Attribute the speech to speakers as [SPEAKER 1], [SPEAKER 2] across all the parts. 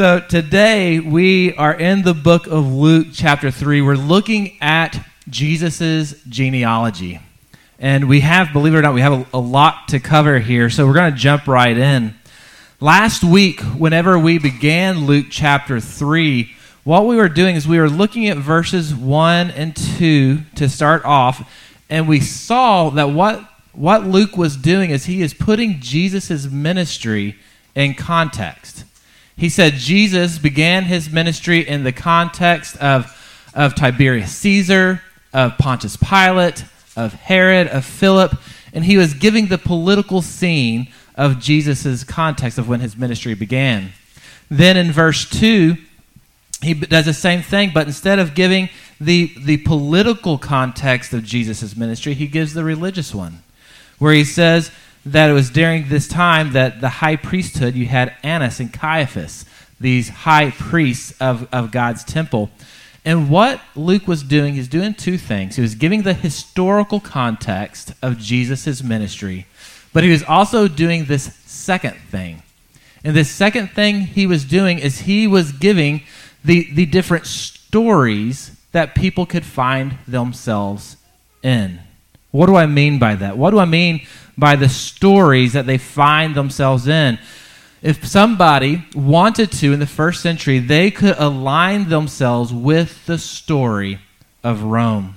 [SPEAKER 1] So today we are in the book of Luke, chapter 3. We're looking at Jesus' genealogy. And we have, believe it or not, we have a, a lot to cover here. So we're going to jump right in. Last week, whenever we began Luke chapter 3, what we were doing is we were looking at verses 1 and 2 to start off. And we saw that what, what Luke was doing is he is putting Jesus' ministry in context he said Jesus began his ministry in the context of, of Tiberius Caesar, of Pontius Pilate, of Herod, of Philip, and he was giving the political scene of Jesus' context of when his ministry began. Then in verse 2, he does the same thing, but instead of giving the, the political context of Jesus' ministry, he gives the religious one, where he says, that it was during this time that the high priesthood, you had Annas and Caiaphas, these high priests of, of God's temple. And what Luke was doing, he's doing two things. He was giving the historical context of Jesus' ministry, but he was also doing this second thing. And this second thing he was doing is he was giving the, the different stories that people could find themselves in. What do I mean by that? What do I mean by the stories that they find themselves in. If somebody wanted to in the first century, they could align themselves with the story of Rome.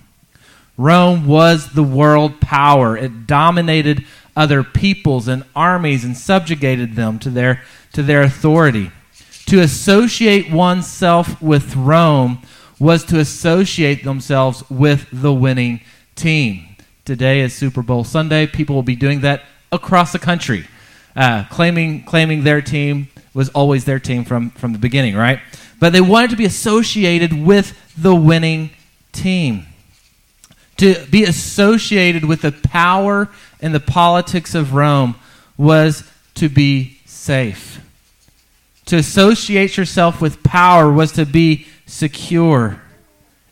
[SPEAKER 1] Rome was the world power. It dominated other peoples and armies and subjugated them to their, to their authority. To associate oneself with Rome was to associate themselves with the winning team. Today is Super Bowl Sunday. People will be doing that across the country, uh, claiming claiming their team was always their team from from the beginning, right? But they wanted to be associated with the winning team. To be associated with the power and the politics of Rome was to be safe. To associate yourself with power was to be secure.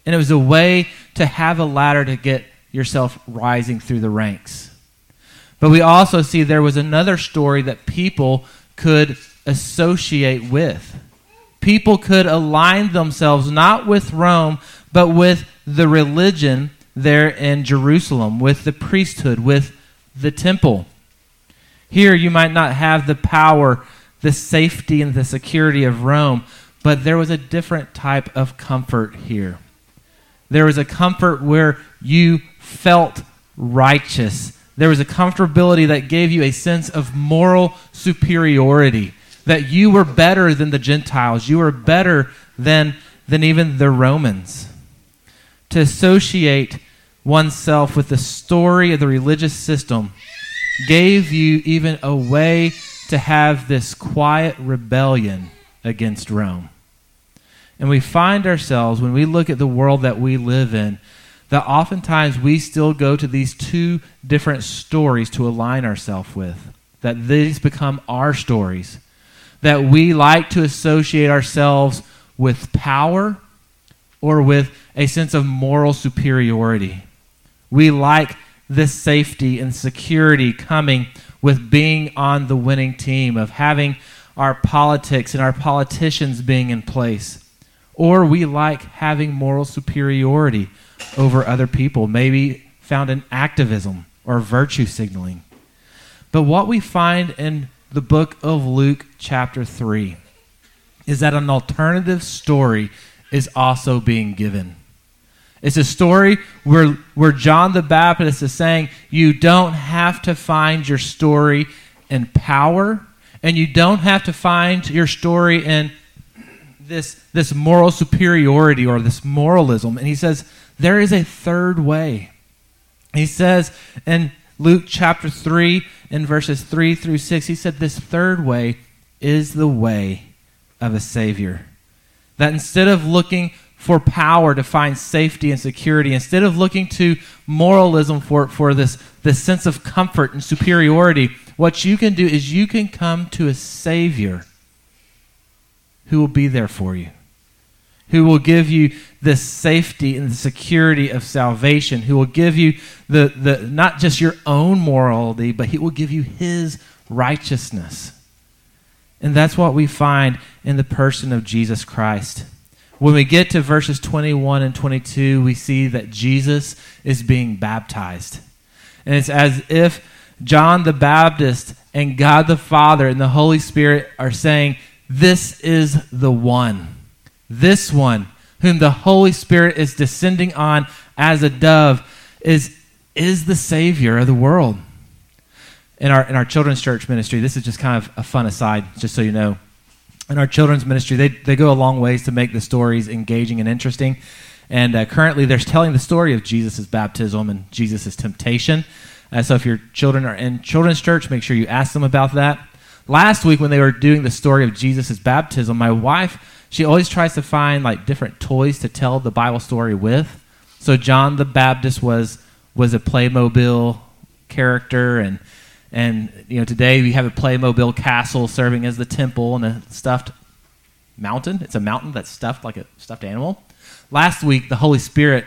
[SPEAKER 1] And it was a way to have a ladder to get yourself rising through the ranks. But we also see there was another story that people could associate with. People could align themselves not with Rome, but with the religion there in Jerusalem, with the priesthood, with the temple. Here, you might not have the power, the safety, and the security of Rome, but there was a different type of comfort here. There was a comfort where you felt righteous. There was a comfortability that gave you a sense of moral superiority, that you were better than the Gentiles, you were better than, than even the Romans. To associate oneself with the story of the religious system gave you even a way to have this quiet rebellion against Rome. And we find ourselves, when we look at the world that we live in, that oftentimes we still go to these two different stories to align ourselves with. That these become our stories. That we like to associate ourselves with power or with a sense of moral superiority. We like this safety and security coming with being on the winning team, of having our politics and our politicians being in place. Or we like having moral superiority over other people, maybe found in activism or virtue signaling. But what we find in the book of Luke, chapter 3, is that an alternative story is also being given. It's a story where, where John the Baptist is saying, You don't have to find your story in power, and you don't have to find your story in this, this moral superiority or this moralism. And he says, there is a third way. He says in Luke chapter 3, in verses 3 through 6, he said, This third way is the way of a Savior. That instead of looking for power to find safety and security, instead of looking to moralism for, for this, this sense of comfort and superiority, what you can do is you can come to a Savior who will be there for you who will give you the safety and the security of salvation, who will give you the, the not just your own morality, but he will give you his righteousness. And that's what we find in the person of Jesus Christ. When we get to verses 21 and 22, we see that Jesus is being baptized. And it's as if John the Baptist and God the Father and the Holy Spirit are saying, This is the one. This one, whom the Holy Spirit is descending on as a dove, is, is the Savior of the world. In our, in our children's church ministry, this is just kind of a fun aside, just so you know. In our children's ministry, they, they go a long ways to make the stories engaging and interesting. And uh, currently, they're telling the story of Jesus' baptism and Jesus' temptation. Uh, so if your children are in children's church, make sure you ask them about that. Last week, when they were doing the story of Jesus' baptism, my wife, she always tries to find like different toys to tell the Bible story with. So John the Baptist was was a Playmobil character, and and you know today we have a Playmobil castle serving as the temple and a stuffed mountain. It's a mountain that's stuffed like a stuffed animal. Last week, the Holy Spirit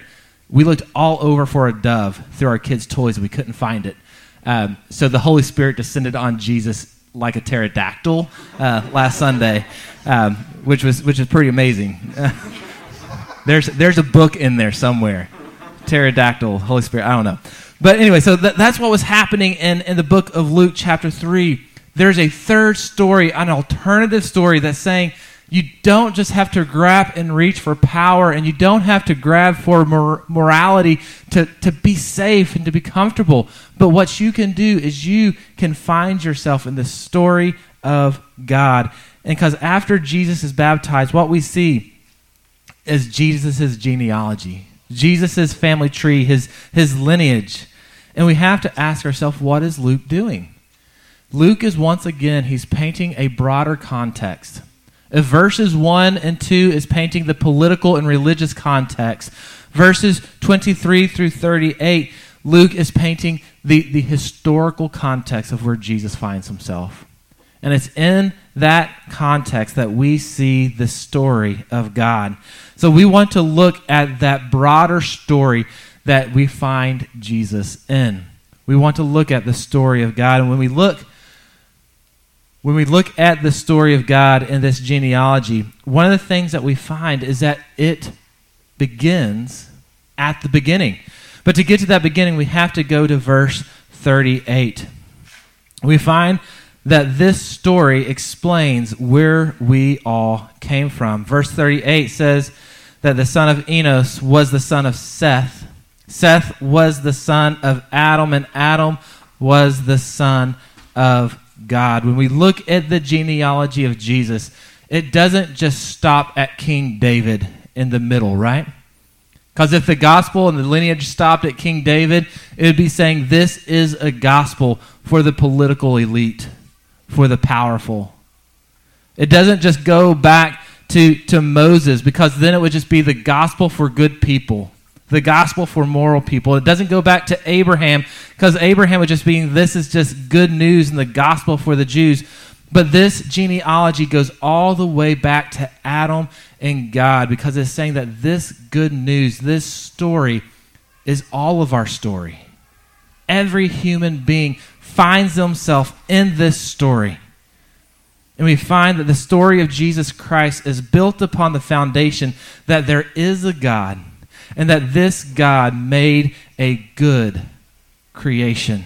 [SPEAKER 1] we looked all over for a dove through our kids' toys we couldn't find it. Um, so the Holy Spirit descended on Jesus like a pterodactyl uh, last Sunday, um, which was which is pretty amazing. there's there's a book in there somewhere, pterodactyl, Holy Spirit. I don't know, but anyway, so th- that's what was happening in in the book of Luke, chapter three. There's a third story, an alternative story that's saying you don't just have to grab and reach for power, and you don't have to grab for mor- morality to, to be safe and to be comfortable. But what you can do is you can find yourself in the story of God. And because after Jesus is baptized, what we see is Jesus' genealogy, Jesus' family tree, his, his lineage. And we have to ask ourselves, what is Luke doing? Luke is once again, he's painting a broader context verses 1 and 2 is painting the political and religious context, verses 23 through 38, Luke is painting the, the historical context of where Jesus finds himself. And it's in that context that we see the story of God. So we want to look at that broader story that we find Jesus in. We want to look at the story of God. And when we look when we look at the story of God in this genealogy, one of the things that we find is that it begins at the beginning. But to get to that beginning, we have to go to verse 38. We find that this story explains where we all came from. Verse 38 says that the son of Enos was the son of Seth. Seth was the son of Adam, and Adam was the son of God. When we look at the genealogy of Jesus, it doesn't just stop at King David in the middle, right? Because if the gospel and the lineage stopped at King David, it would be saying this is a gospel for the political elite, for the powerful. It doesn't just go back to, to Moses, because then it would just be the gospel for good people the gospel for moral people. It doesn't go back to Abraham because Abraham was just being this is just good news and the gospel for the Jews. But this genealogy goes all the way back to Adam and God because it's saying that this good news, this story, is all of our story. Every human being finds themselves in this story. And we find that the story of Jesus Christ is built upon the foundation that there is a God and that this God made a good creation.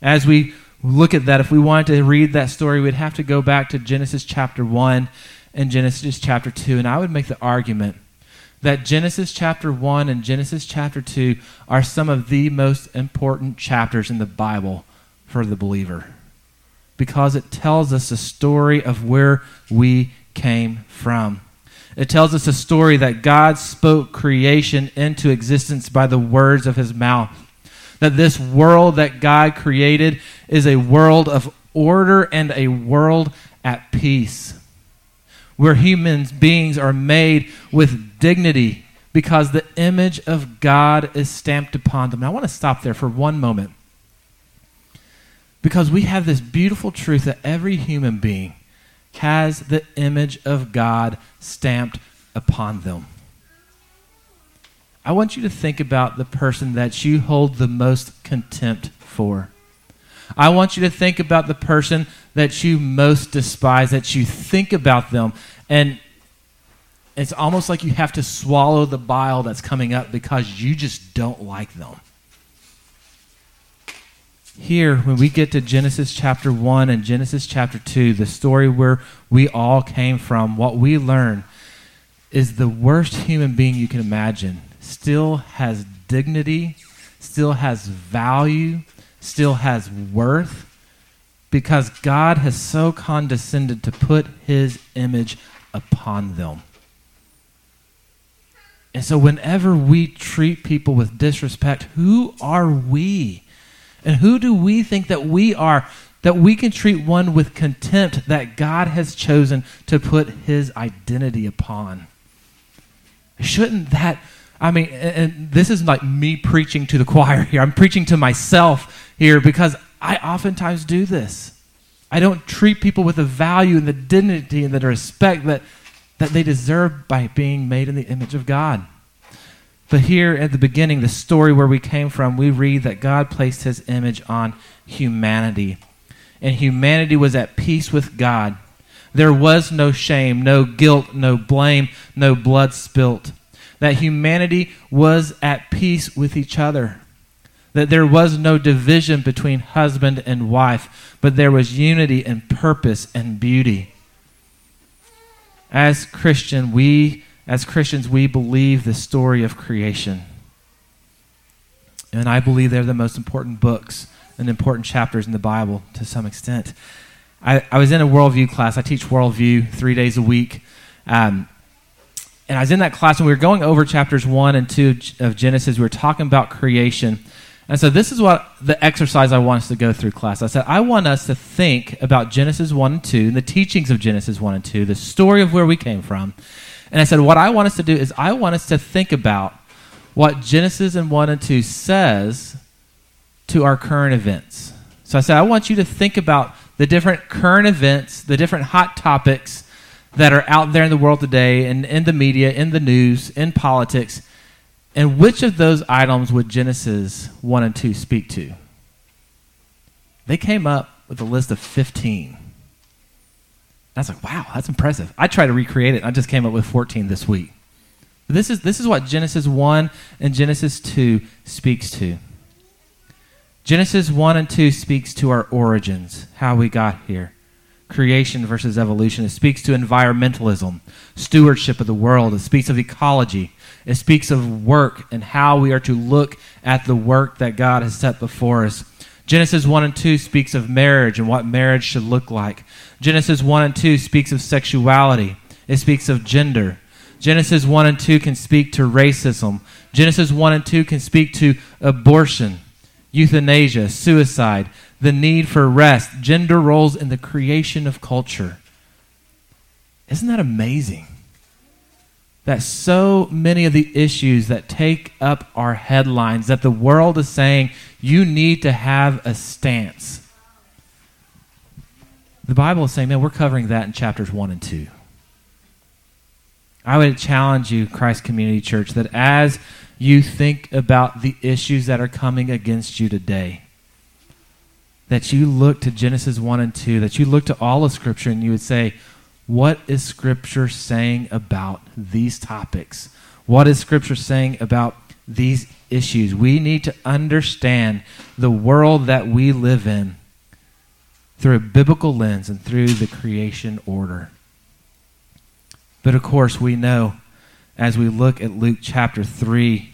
[SPEAKER 1] As we look at that, if we wanted to read that story, we'd have to go back to Genesis chapter 1 and Genesis chapter 2. And I would make the argument that Genesis chapter 1 and Genesis chapter 2 are some of the most important chapters in the Bible for the believer because it tells us the story of where we came from. It tells us a story that God spoke creation into existence by the words of his mouth. That this world that God created is a world of order and a world at peace. Where human beings are made with dignity because the image of God is stamped upon them. I want to stop there for one moment. Because we have this beautiful truth that every human being has the image of God stamped upon them. I want you to think about the person that you hold the most contempt for. I want you to think about the person that you most despise, that you think about them, and it's almost like you have to swallow the bile that's coming up because you just don't like them. Here, when we get to Genesis chapter 1 and Genesis chapter 2, the story where we all came from, what we learn is the worst human being you can imagine still has dignity, still has value, still has worth because God has so condescended to put his image upon them. And so, whenever we treat people with disrespect, who are we? And who do we think that we are that we can treat one with contempt that God has chosen to put his identity upon? Shouldn't that, I mean, and this is like me preaching to the choir here. I'm preaching to myself here because I oftentimes do this. I don't treat people with the value and the dignity and the respect that, that they deserve by being made in the image of God. But here at the beginning, the story where we came from, we read that God placed his image on humanity. And humanity was at peace with God. There was no shame, no guilt, no blame, no blood spilt. That humanity was at peace with each other that there was no division between husband and wife, but there was unity and purpose and beauty. As Christian, we as Christians we believe the story of creation. And I believe they're the most important books and important chapters in the Bible to some extent. I, I was in a worldview class. I teach worldview three days a week. Um, and I was in that class and we were going over chapters one and two of Genesis. We were talking about creation. And so this is what the exercise I want us to go through, class. I said, I want us to think about Genesis 1 and 2, and the teachings of Genesis 1 and 2, the story of where we came from. And I said, what I want us to do is I want us to think about what Genesis and 1 and 2 says to our current events. So I said, I want you to think about the different current events, the different hot topics that are out there in the world today, and in the media, in the news, in politics, and which of those items would Genesis 1 and 2 speak to? They came up with a list of 15. I was like, wow, that's impressive. I tried to recreate it, I just came up with 14 this week. This is, this is what Genesis 1 and Genesis 2 speaks to. Genesis 1 and 2 speaks to our origins, how we got here. Creation versus evolution. It speaks to environmentalism, stewardship of the world. It speaks of ecology. It speaks of work and how we are to look at the work that God has set before us. Genesis 1 and 2 speaks of marriage and what marriage should look like. Genesis 1 and 2 speaks of sexuality, it speaks of gender. Genesis 1 and 2 can speak to racism. Genesis 1 and 2 can speak to abortion, euthanasia, suicide, the need for rest, gender roles in the creation of culture. Isn't that amazing? That so many of the issues that take up our headlines, that the world is saying you need to have a stance. The Bible is saying, man, we're covering that in chapters 1 and 2. I would challenge you, Christ Community Church, that as you think about the issues that are coming against you today, that you look to Genesis 1 and 2, that you look to all of Scripture and you would say, what is Scripture saying about these topics? What is Scripture saying about these issues? We need to understand the world that we live in through a biblical lens and through the creation order. But of course, we know as we look at Luke chapter 3,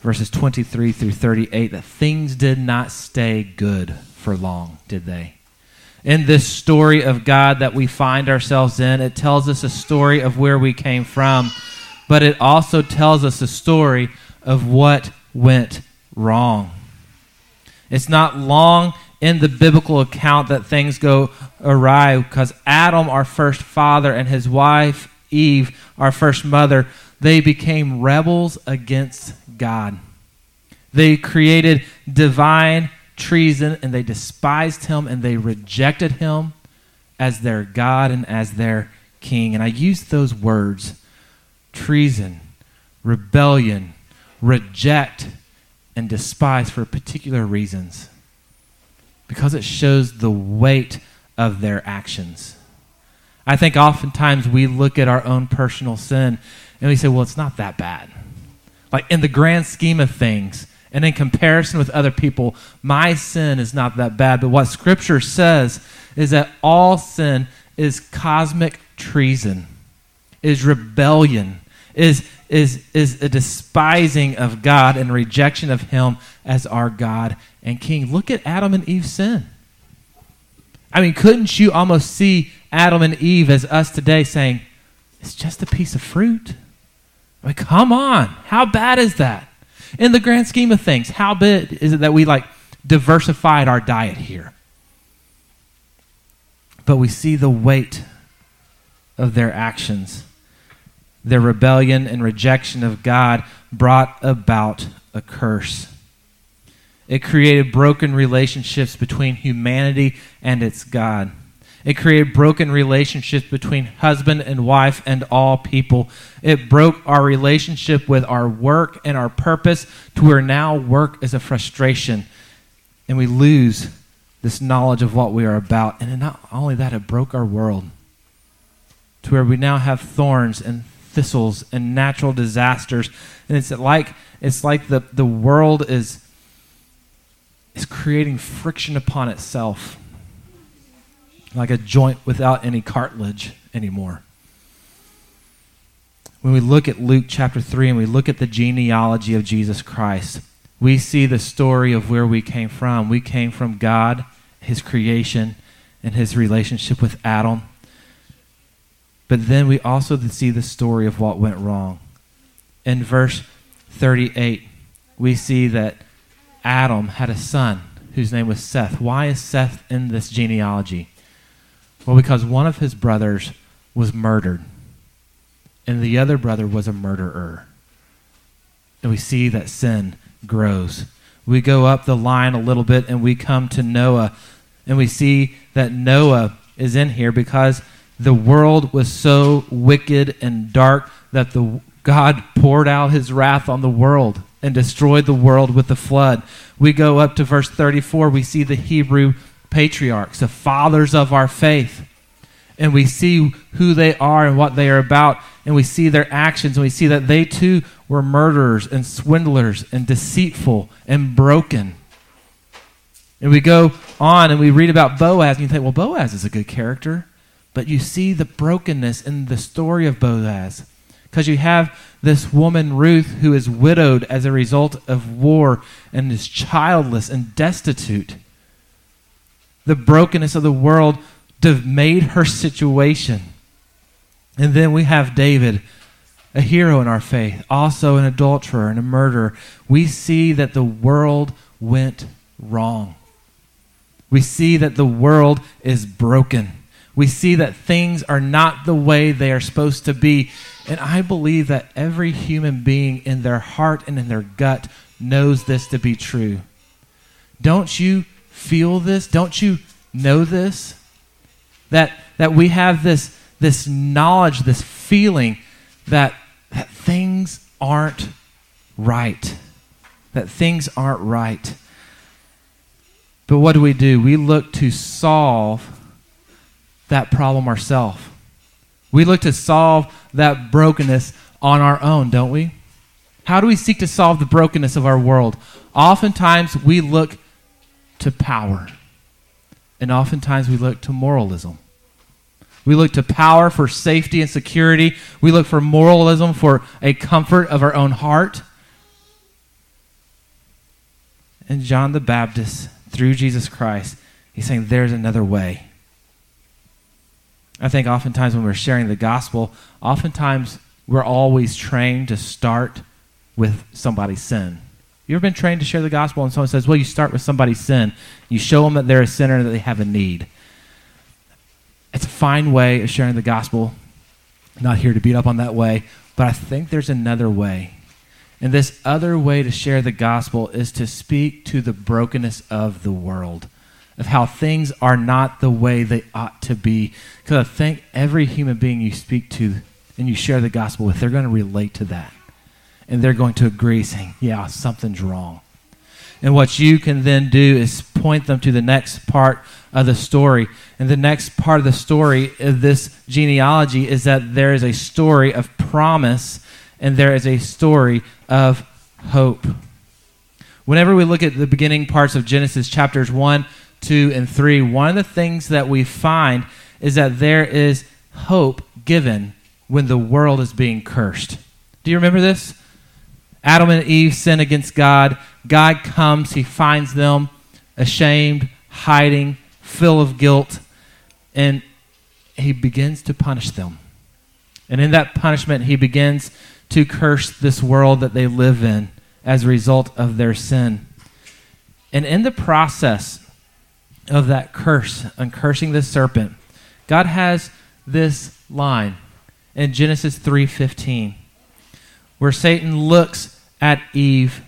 [SPEAKER 1] verses 23 through 38, that things did not stay good for long, did they? In this story of God that we find ourselves in. It tells us a story of where we came from, but it also tells us a story of what went wrong. It's not long in the biblical account that things go awry because Adam, our first father, and his wife Eve, our first mother, they became rebels against God. They created divine treason and they despised him and they rejected him as their God and as their king. And I use those words treason, rebellion, reject, and despise for particular reasons. Because it shows the weight of their actions. I think oftentimes we look at our own personal sin and we say, well, it's not that bad. Like in the grand scheme of things, and in comparison with other people, my sin is not that bad. But what Scripture says is that all sin is cosmic treason, is rebellion, is, is, is a despising of God and rejection of Him as our God and King. Look at Adam and Eve's sin. I mean, couldn't you almost see Adam and Eve as us today saying, it's just a piece of fruit? I mean, come on. How bad is that? In the grand scheme of things, how big is it that we like diversified our diet here? But we see the weight of their actions. Their rebellion and rejection of God brought about a curse. It created broken relationships between humanity and its God. It created broken relationships between husband and wife and all people. It broke our relationship with our work and our purpose to where now work is a frustration. And we lose this knowledge of what we are about. And not only that, it broke our world to where we now have thorns and thistles and natural disasters. And it's like it's like the, the world is is creating friction upon itself, like a joint without any cartilage anymore. When we look at Luke chapter 3 and we look at the genealogy of Jesus Christ, we see the story of where we came from. We came from God, His creation, and His relationship with Adam. But then we also see the story of what went wrong. In verse 38, we see that Adam had a son whose name was Seth. Why is Seth in this genealogy? Well, because one of his brothers was murdered, and the other brother was a murderer. And we see that sin grows. We go up the line a little bit and we come to Noah, and we see that Noah is in here because the world was so wicked and dark that the God poured out his wrath on the world and destroyed the world with the flood. We go up to verse 34, we see the Hebrew patriarchs, the fathers of our faith. And we see who they are and what they are about, and we see their actions, and we see that they too were murderers and swindlers and deceitful and broken. And we go on and we read about Boaz, and you think, well, Boaz is a good character. But you see the brokenness in the story of Boaz. Because you have this woman, Ruth, who is widowed as a result of war and is childless and destitute. The brokenness of the world made her situation. And then we have David, a hero in our faith, also an adulterer and a murderer. We see that the world went wrong. We see that the world is broken we see that things are not the way they are supposed to be. And I believe that every human being in their heart and in their gut knows this to be true. Don't you feel this? Don't you know this? That, that we have this, this knowledge, this feeling that, that things aren't right. That things aren't right. But what do we do? We look to solve that problem ourselves. We look to solve that brokenness on our own, don't we? How do we seek to solve the brokenness of our world? Oftentimes we look to power, and oftentimes we look to moralism. We look to power for safety and security. We look for moralism for a comfort of our own heart. And John the Baptist, through Jesus Christ, he's saying there's another way. I think oftentimes when we're sharing the gospel, oftentimes we're always trained to start with somebody's sin. You ever been trained to share the gospel and someone says, well, you start with somebody's sin. You show them that they're a sinner and that they have a need. It's a fine way of sharing the gospel. not here to beat up on that way, but I think there's another way. And this other way to share the gospel is to speak to the brokenness of the world of how things are not the way they ought to be. Because I think every human being you speak to and you share the gospel with, they're going to relate to that. And they're going to agree, saying, yeah, something's wrong. And what you can then do is point them to the next part of the story. And the next part of the story of this genealogy is that there is a story of promise and there is a story of hope. Whenever we look at the beginning parts of Genesis, chapters 1, 2, and 3, one of the things that we find is that there is hope given when the world is being cursed. Do you remember this? Adam and Eve sin against God. God comes, he finds them ashamed, hiding, full of guilt, and he begins to punish them. And in that punishment, he begins to curse this world that they live in as a result of their sin. And in the process of that curse and cursing the serpent, God has this line in Genesis 3:15 where Satan looks at Eve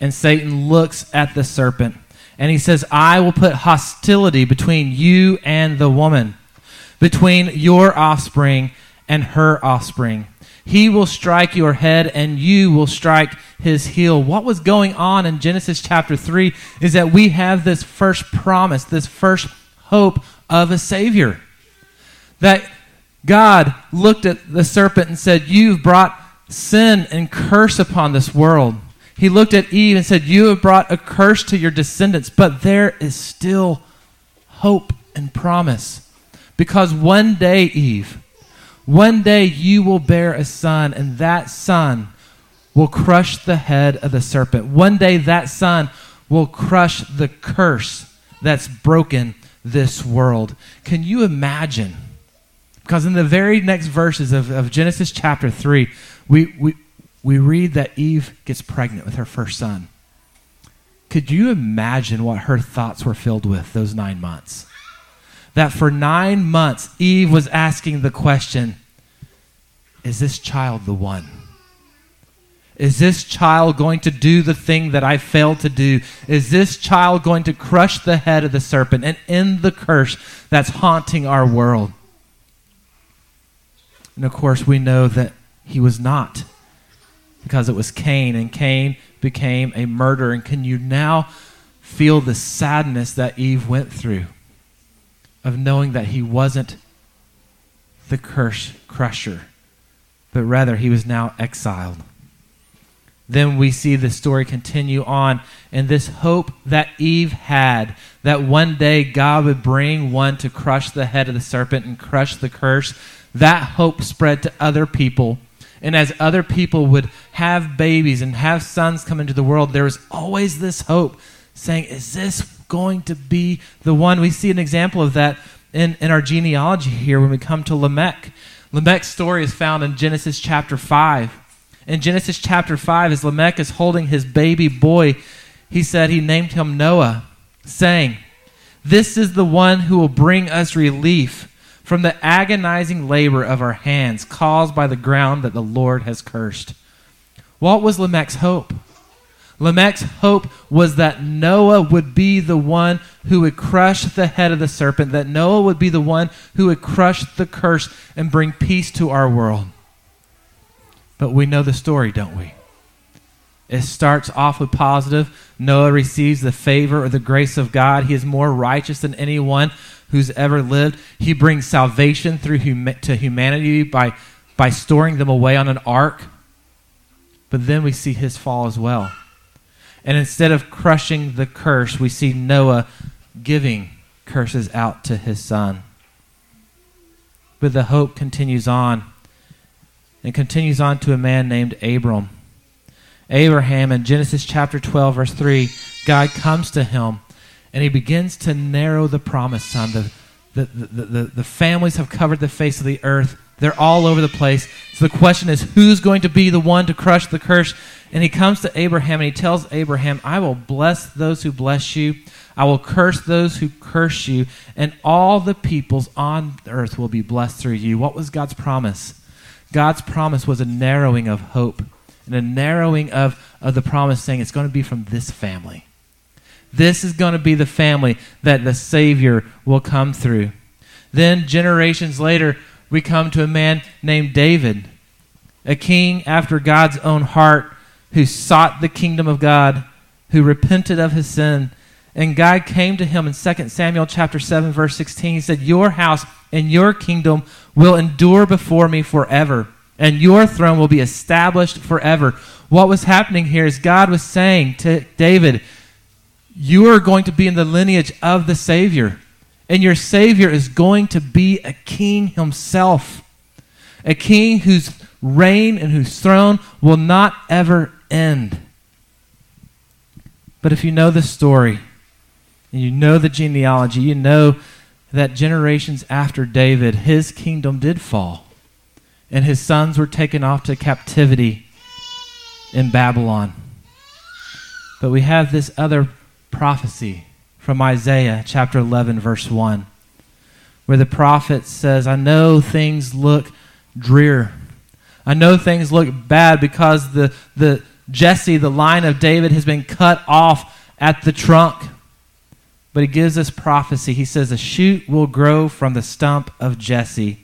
[SPEAKER 1] and Satan looks at the serpent and he says, "I will put hostility between you and the woman, between your offspring and her offspring. He will strike your head and you will strike his heel." What was going on in Genesis chapter 3 is that we have this first promise, this first hope of a savior. That God looked at the serpent and said, You've brought sin and curse upon this world. He looked at Eve and said, You have brought a curse to your descendants, but there is still hope and promise. Because one day, Eve, one day you will bear a son, and that son will crush the head of the serpent. One day that son will crush the curse that's broken this world. Can you imagine? Because in the very next verses of, of Genesis chapter 3, we, we, we read that Eve gets pregnant with her first son. Could you imagine what her thoughts were filled with those nine months? That for nine months, Eve was asking the question Is this child the one? Is this child going to do the thing that I failed to do? Is this child going to crush the head of the serpent and end the curse that's haunting our world? And of course, we know that he was not because it was Cain, and Cain became a murderer. And can you now feel the sadness that Eve went through of knowing that he wasn't the curse crusher, but rather he was now exiled? Then we see the story continue on, and this hope that Eve had that one day God would bring one to crush the head of the serpent and crush the curse that hope spread to other people. And as other people would have babies and have sons come into the world, there was always this hope saying, Is this going to be the one? We see an example of that in, in our genealogy here when we come to Lamech. Lamech's story is found in Genesis chapter 5. In Genesis chapter 5, as Lamech is holding his baby boy, he said he named him Noah, saying, This is the one who will bring us relief from the agonizing labor of our hands caused by the ground that the Lord has cursed. What was Lamech's hope? Lamech's hope was that Noah would be the one who would crush the head of the serpent, that Noah would be the one who would crush the curse and bring peace to our world. But we know the story, don't we? It starts off with positive. Noah receives the favor or the grace of God. He is more righteous than anyone who's ever lived. He brings salvation through hum- to humanity by, by storing them away on an ark. But then we see his fall as well. And instead of crushing the curse, we see Noah giving curses out to his son. But the hope continues on and continues on to a man named Abram. Abraham in Genesis chapter 12, verse 3, God comes to him and he begins to narrow the promise son. The, the, the, the, the families have covered the face of the earth. They're all over the place. So the question is, who's going to be the one to crush the curse? And he comes to Abraham and he tells Abraham, I will bless those who bless you. I will curse those who curse you. And all the peoples on earth will be blessed through you. What was God's promise? God's promise was a narrowing of hope and a narrowing of, of the promise saying it's going to be from this family. This is going to be the family that the Savior will come through. Then, generations later, we come to a man named David, a king after God's own heart who sought the kingdom of God, who repented of his sin. And God came to him in 2 Samuel chapter 7 verse 16. He said, "Your house and your kingdom will endure before me forever, and your throne will be established forever." What was happening here is God was saying to David, "You are going to be in the lineage of the Savior, and your Savior is going to be a king himself, a king whose reign and whose throne will not ever end." But if you know the story, and you know the genealogy, you know that generations after David, his kingdom did fall, and his sons were taken off to captivity in Babylon. But we have this other prophecy from Isaiah chapter 11, verse 1, where the prophet says, I know things look drear. I know things look bad because the, the, Jesse, the line of David, has been cut off at the trunk. But he gives us prophecy. He says, A shoot will grow from the stump of Jesse,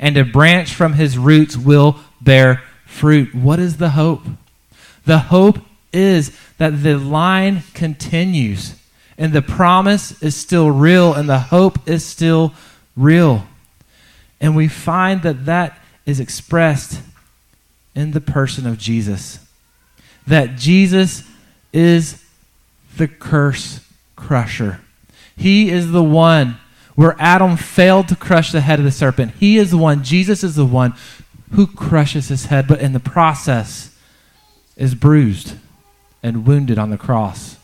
[SPEAKER 1] and a branch from his roots will bear fruit. What is the hope? The hope is that the line continues, and the promise is still real, and the hope is still real. And we find that that is expressed in the person of Jesus that Jesus is the curse crusher. He is the one where Adam failed to crush the head of the serpent. He is the one, Jesus is the one who crushes his head, but in the process is bruised and wounded on the cross.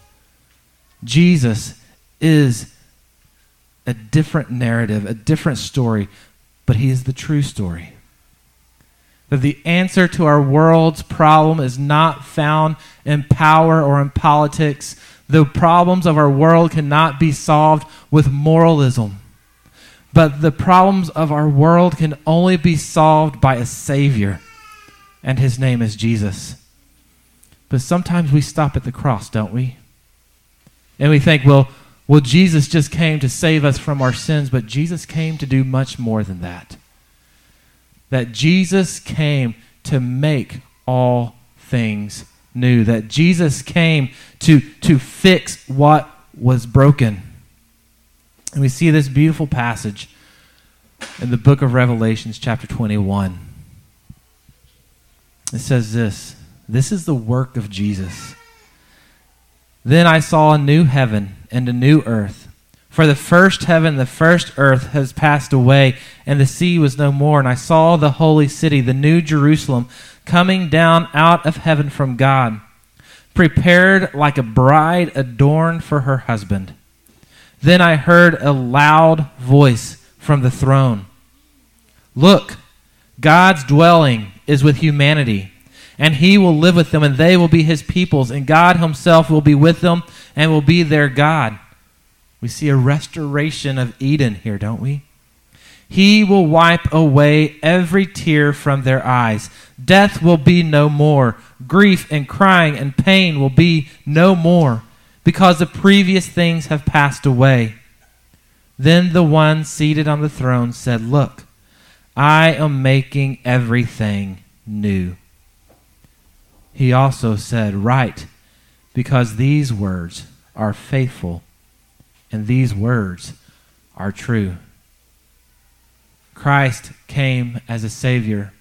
[SPEAKER 1] Jesus is a different narrative, a different story, but he is the true story that the answer to our world's problem is not found in power or in politics. The problems of our world cannot be solved with moralism. But the problems of our world can only be solved by a Savior, and His name is Jesus. But sometimes we stop at the cross, don't we? And we think, well, well, Jesus just came to save us from our sins, but Jesus came to do much more than that that Jesus came to make all things new, that Jesus came to, to fix what was broken. And we see this beautiful passage in the book of Revelations, chapter 21. It says this This is the work of Jesus. Then I saw a new heaven and a new earth. For the first heaven, the first earth has passed away, and the sea was no more. And I saw the holy city, the new Jerusalem, coming down out of heaven from God, prepared like a bride adorned for her husband. Then I heard a loud voice from the throne Look, God's dwelling is with humanity, and he will live with them, and they will be his peoples, and God himself will be with them and will be their God. We see a restoration of Eden here, don't we? He will wipe away every tear from their eyes. Death will be no more. Grief and crying and pain will be no more, because the previous things have passed away. Then the one seated on the throne said, Look, I am making everything new. He also said, Write, because these words are faithful and these words are true. Christ came as a Savior.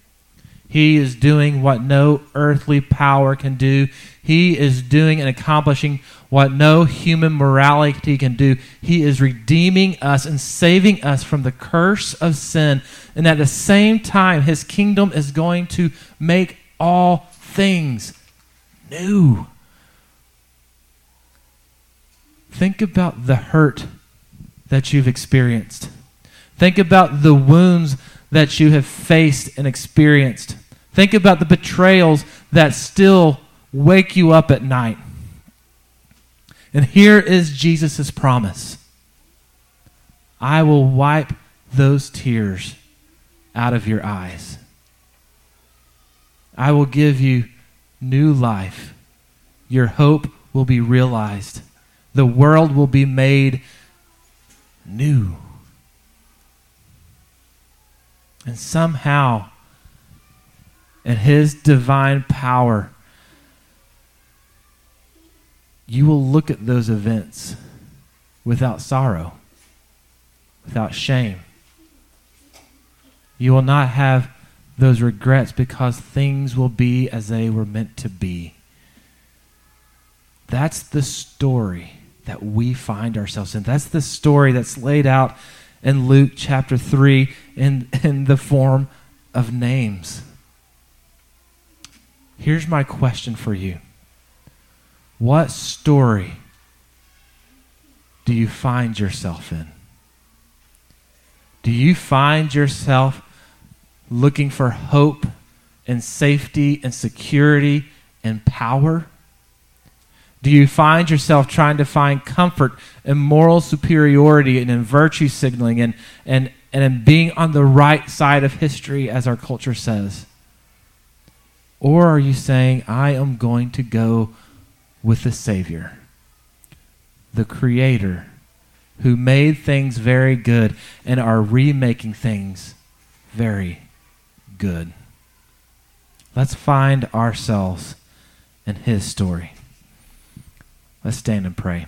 [SPEAKER 1] He is doing what no earthly power can do. He is doing and accomplishing what no human morality can do. He is redeeming us and saving us from the curse of sin. And at the same time, His kingdom is going to make all things new. Think about the hurt that you've experienced. Think about the wounds that you have faced and experienced. Think about the betrayals that still wake you up at night. And here is Jesus' promise I will wipe those tears out of your eyes. I will give you new life. Your hope will be realized the world will be made new. And somehow, in His divine power, you will look at those events without sorrow, without shame. You will not have those regrets because things will be as they were meant to be. That's the story that we find ourselves in. That's the story that's laid out in Luke chapter 3 in, in the form of names. Here's my question for you What story do you find yourself in? Do you find yourself looking for hope and safety and security and power? Do you find yourself trying to find comfort in moral superiority and in virtue signaling and, and, and in being on the right side of history, as our culture says? Or are you saying, I am going to go with the Savior, the Creator, who made things very good and are remaking things very good? Let's find ourselves in His story. Let's stand and pray.